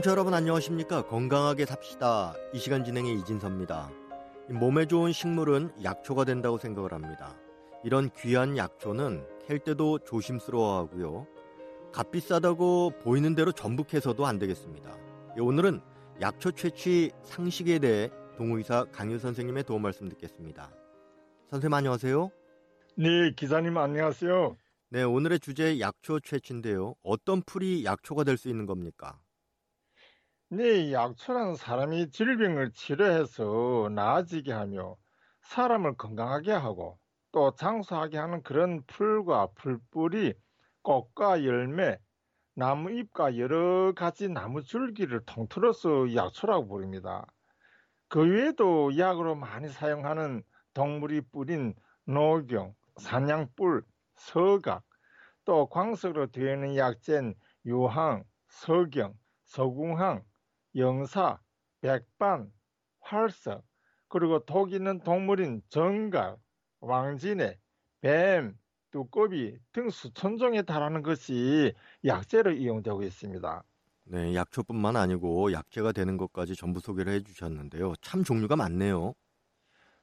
청취자 여러분 안녕하십니까? 건강하게 삽시다. 이 시간 진행의 이진섭입니다. 몸에 좋은 식물은 약초가 된다고 생각을 합니다. 이런 귀한 약초는 캘 때도 조심스러워하고요. 값비싸다고 보이는 대로 전부 캐서도 안 되겠습니다. 예, 오늘은 약초 채취 상식에 대해 동호의사 강유 선생님의 도움 말씀 듣겠습니다. 선생님 안녕하세요. 네, 기자님 안녕하세요. 네, 오늘의 주제 약초 채취인데요. 어떤 풀이 약초가 될 수 있는 겁니까? 네, 약초는 사람이 질병을 치료해서 나아지게 하며 사람을 건강하게 하고 또 장수하게 하는 그런 풀과 풀뿌리, 꽃과 열매, 나무 잎과 여러 가지 나무 줄기를 통틀어서 약초라고 부릅니다. 그 외에도 약으로 많이 사용하는 동물이 뿌린 노경, 산양뿔, 서각, 또 광석으로 되어 있는 약재는 유황, 서경, 서궁황, 영사, 백반, 활석, 그리고 독 있는 동물인 정갈, 왕진해, 뱀, 두꺼비 등 수천 종에 달하는 것이 약재로 이용되고 있습니다. 네, 약초뿐만 아니고 약재가 되는 것까지 전부 소개를 해주셨는데요. 참 종류가 많네요.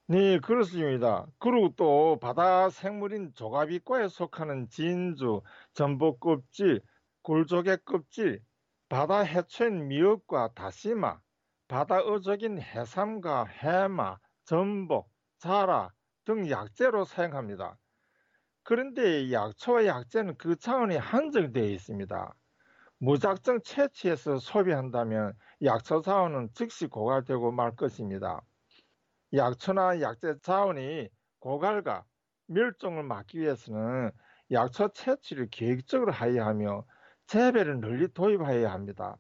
네, 그렇습니다. 그리고 또 바다 생물인 조가비과에 속하는 진주, 전복 껍질, 굴조개 껍질, 바다 해초인 미역과 다시마, 바다 어적인 해삼과 해마, 전복, 자라 등 약재로 사용합니다. 그런데 약초와 약재는 그 차원이 한정되어 있습니다. 무작정 채취해서 소비한다면 약초 자원은 즉시 고갈되고 말 것입니다. 약초나 약재 자원이 고갈과 멸종을 막기 위해서는 약초 채취를 계획적으로 하여야 하며 재배를 널리 도입하여야 합니다.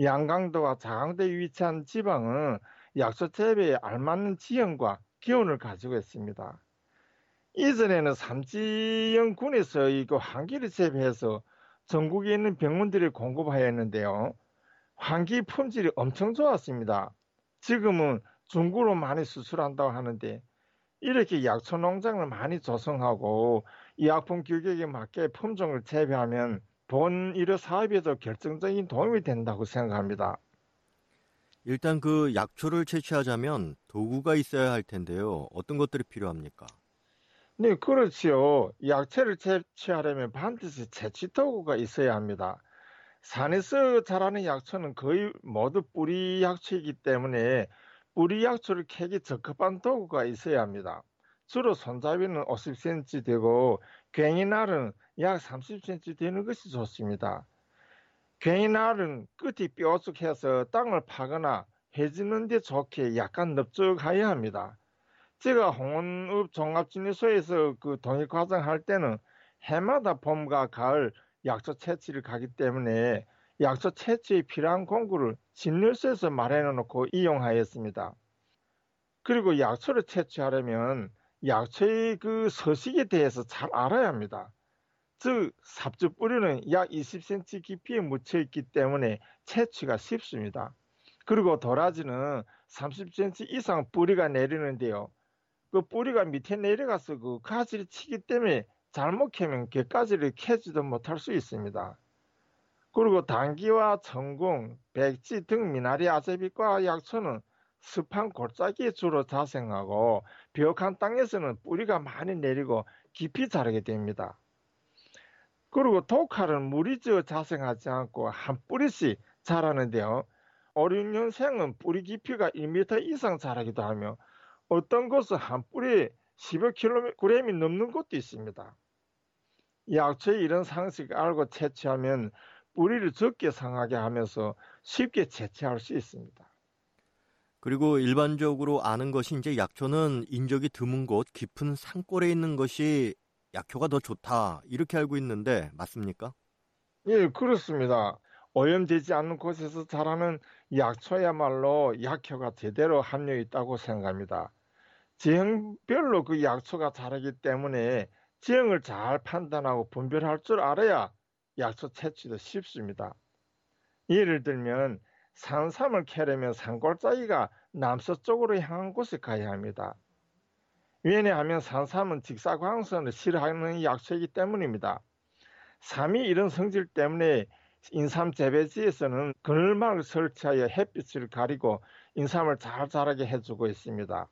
양강도와 자강도에 위치한 지방은 약초 재배에 알맞는 지형과 기온을 가지고 있습니다. 이전에는 삼지연군에서 이거 한기를 재배해서 전국에 있는 병원들이 공급하였는데요. 환기 품질이 엄청 좋았습니다. 지금은 중국으로 많이 수출한다고 하는데 이렇게 약초 농장을 많이 조성하고 의약품 규격에 맞게 품종을 재배하면 본 의료 사업에도 결정적인 도움이 된다고 생각합니다. 일단 그 약초를 채취하자면 도구가 있어야 할 텐데요. 어떤 것들이 필요합니까? 네, 그렇지요. 약초를 채취하려면 반드시 채취 도구가 있어야 합니다. 산에서 자라는 약초는 거의 모두 뿌리 약초이기 때문에 뿌리 약초를 캐기 적합한 도구가 있어야 합니다. 주로 손잡이는 50cm 되고 괭이날은 약 30cm 되는 것이 좋습니다. 괭이날은 끝이 뾰족해서 땅을 파거나 해지는 데 좋게 약간 넓적하여야 합니다. 제가 홍원읍 종합진료소에서 그 동일 과정 할 때는 해마다 봄과 가을 약초 채취를 가기 때문에 약초 채취에 필요한 공구를 진료소에서 마련해 놓고 이용하였습니다. 그리고 약초를 채취하려면 약초의 그 서식에 대해서 잘 알아야 합니다. 즉, 삽주 뿌리는 약 20cm 깊이에 묻혀 있기 때문에 채취가 쉽습니다. 그리고 도라지는 30cm 이상 뿌리가 내리는데요. 그 뿌리가 밑에 내려가서 그 가지를 치기 때문에 잘못 캐면 개가지를 캐지도 못할 수 있습니다. 그리고 당귀와 천궁, 백지 등 미나리 아제비과 약초는 습한 골짜기에 주로 자생하고 비옥한 땅에서는 뿌리가 많이 내리고 깊이 자라게 됩니다. 그리고 독칼은 물이 져 자생하지 않고 한 뿌리씩 자라는데요. 5, 6년생은 뿌리 깊이가 1m 이상 자라기도 하며 어떤 것은 한 10여 킬로그램이 넘는 것도 있습니다. 약초의 이런 상식을 알고 채취하면 뿌리를 적게 상하게 하면서 쉽게 채취할 수 있습니다. 그리고 일반적으로 아는 것이 이제 약초는 인적이 드문 곳 깊은 산골에 있는 것이 약효가 더 좋다 이렇게 알고 있는데 맞습니까? 예, 그렇습니다. 오염되지 않는 곳에서 자라는 약초야말로 약효가 제대로 함유 있다고 생각합니다. 지형별로 그 약초가 자라기 때문에 지형을 잘 판단하고 분별할 줄 알아야 약초 채취도 쉽습니다. 예를 들면 산삼을 캐려면 산골짜기가 남서쪽으로 향한 곳에 가야 합니다. 왜냐하면 산삼은 직사광선을 싫어하는 약초이기 때문입니다. 삼이 이런 성질 때문에 인삼 재배지에서는 그늘막을 설치하여 햇빛을 가리고 인삼을 잘 자라게 해주고 있습니다.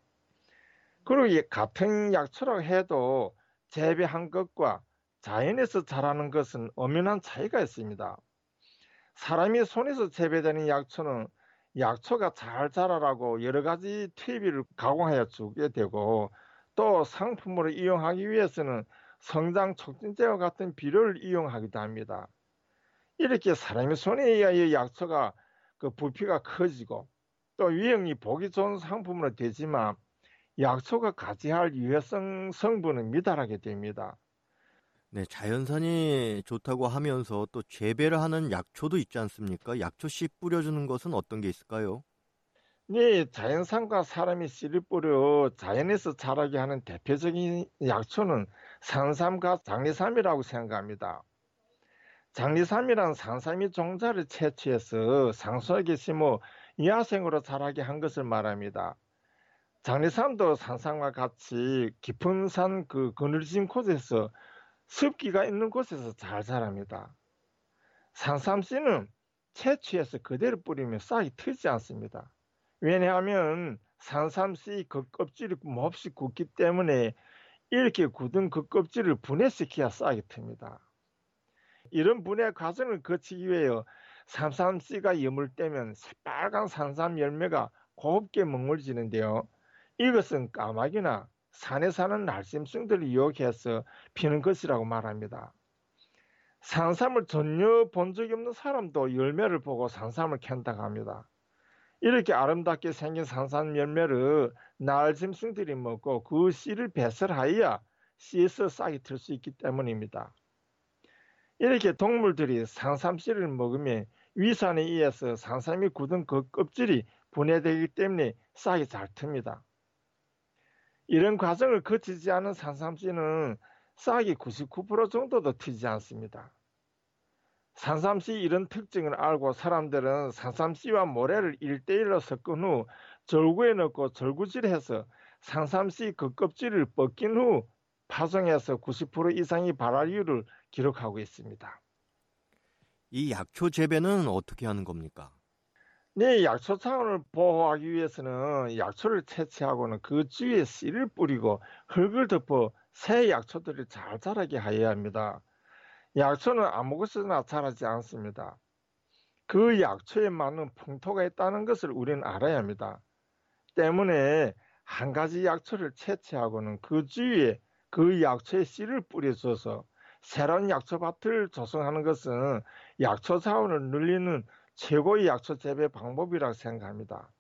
그리고 같은 약초라고 해도 재배한 것과 자연에서 자라는 것은 엄연한 차이가 있습니다. 사람이 손에서 재배되는 약초는 약초가 잘 자라라고 여러 가지 퇴비를 가공하여 주게 되고 또 상품으로 이용하기 위해서는 성장 촉진제와 같은 비료를 이용하기도 합니다. 이렇게 사람의 손에 의하여 약초가 그 부피가 커지고 또 유형이 보기 좋은 상품으로 되지만 약초가 가지할 유해성 성분은 미달하게 됩니다. 네, 자연산이 좋다고 하면서 또 재배를 하는 약초도 있지 않습니까? 약초 씨 뿌려주는 것은 어떤 게 있을까요? 네, 자연산과 사람이 씨를 뿌려 자연에서 자라게 하는 대표적인 약초는 산삼과 장리삼이라고 생각합니다. 장리삼이란 산삼이 종자를 채취해서 상수하게 심어 이하생으로 자라게 한 것을 말합니다. 장리삼도 산삼과 같이 깊은 산 그 그늘진 곳에서 습기가 있는 곳에서 잘 자랍니다. 산삼씨는 채취해서 그대로 뿌리면 싹이 트지 않습니다. 왜냐하면 산삼씨 그 껍질이 몹시 굳기 때문에 이렇게 굳은 그 껍질을 분해시켜야 싹이 틉니다. 이런 분해 과정을 거치기 위해 산삼씨가 여물때면 새빨간 산삼 열매가 곱게 먹물지는데요. 이것은 까마귀나 산에 사는 날심성들을 유혹해서 피는 것이라고 말합니다. 산삼을 전혀 본 적이 없는 사람도 열매를 보고 산삼을 캔다고 합니다. 이렇게 아름답게 생긴 산삼 열매를 날짐승들이 먹고 그 씨를 배설하여야 씨에서 싹이 틀 수 있기 때문입니다. 이렇게 동물들이 산삼 씨를 먹으면 위산에 의해서 산삼이 굳은 그 껍질이 분해되기 때문에 싹이 잘 틉니다. 이런 과정을 거치지 않은 산삼씨는 싹이 99% 정도도 튀지 않습니다. 산삼씨 이런 특징을 알고 사람들은 산삼씨와 모래를 1대1로 섞은 후 절구에 넣고 절구질해서 산삼씨 그 껍질을 벗긴 후 파송해서 90% 이상의 발화율을 기록하고 있습니다. 이 약초 재배는 어떻게 하는 겁니까? 네, 약초 차원을 보호하기 위해서는 약초를 채취하고는 그 주위에 씨를 뿌리고 흙을 덮어 새 약초들을 잘 자라게 하여야 합니다. 약초는 아무것이나 자라지 않습니다. 그 약초에 맞는 풍토가 있다는 것을 우리는 알아야 합니다. 때문에 한 가지 약초를 채취하고는 그 주위에 그 약초의 씨를 뿌려줘서 새로운 약초밭을 조성하는 것은 약초 자원을 늘리는 최고의 약초 재배 방법이라고 생각합니다.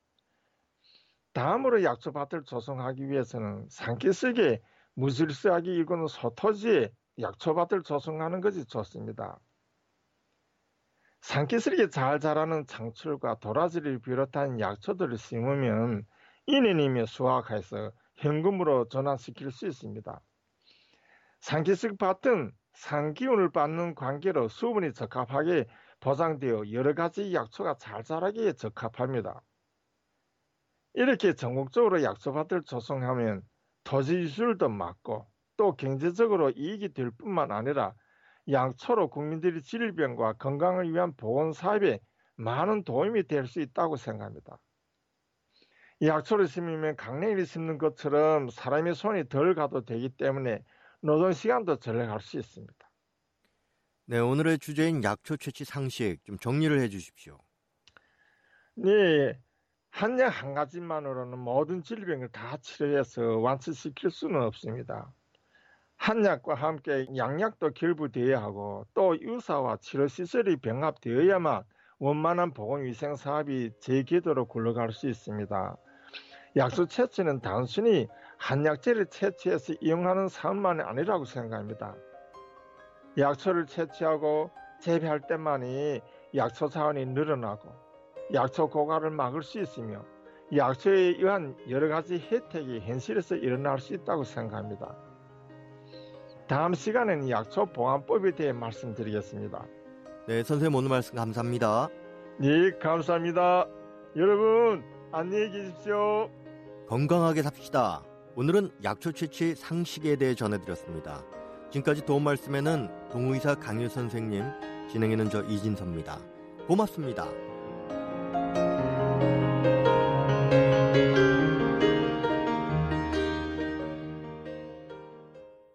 다음으로 약초밭을 조성하기 위해서는 산기슭에 무질서하게 일구는 소토지에 약초밭을 조성하는 것이 좋습니다. 산기슭에 잘 자라는 창출과 도라지를 비롯한 약초들을 심으면 1년이면 수확해서 현금으로 전환시킬 수 있습니다. 산기슭 밭은 산기운을 받는 관계로 수분이 적합하게 보장되어 여러 가지 약초가 잘 자라기에 적합합니다. 이렇게 전국적으로 약초밭을 조성하면 토지 유출도 막고 또 경제적으로 이익이 될 뿐만 아니라 약초로 국민들이 질병과 건강을 위한 보건 사업에 많은 도움이 될 수 있다고 생각합니다. 약초를 심으면 강냉이를 심는 것처럼 사람의 손이 덜 가도 되기 때문에 노동 시간도 절약할 수 있습니다. 네, 오늘의 주제인 약초 채취 상식 좀 정리를 해 주십시오. 네, 한약 한 가지만으로는 모든 질병을 다 치료해서 완치시킬 수는 없습니다. 한 약과 함께 양약도 결부되어야 하고 또 유사와 치료 시설이 병합되어야만 원만한 보건위생 사업이 제 궤도로 굴러갈 수 있습니다. 약초 채취는 단순히 한약재를 채취해서 이용하는 사업만이 아니라고 생각합니다. 약초를 채취하고 재배할 때만이 약초 자원이 늘어나고 약초 고갈을 막을 수 있으며 약초에 의한 여러 가지 혜택이 현실에서 일어날 수 있다고 생각합니다. 다음 시간에는 약초 보안법에 대해 말씀드리겠습니다. 네, 선생님 오늘 말씀 감사합니다. 네, 감사합니다. 여러분, 안녕히 계십시오. 건강하게 삽시다. 오늘은 약초 채취 상식에 대해 전해드렸습니다. 지금까지 도움 말씀에는 동의사 강유 선생님, 진행에는 저 이진섭입니다. 고맙습니다.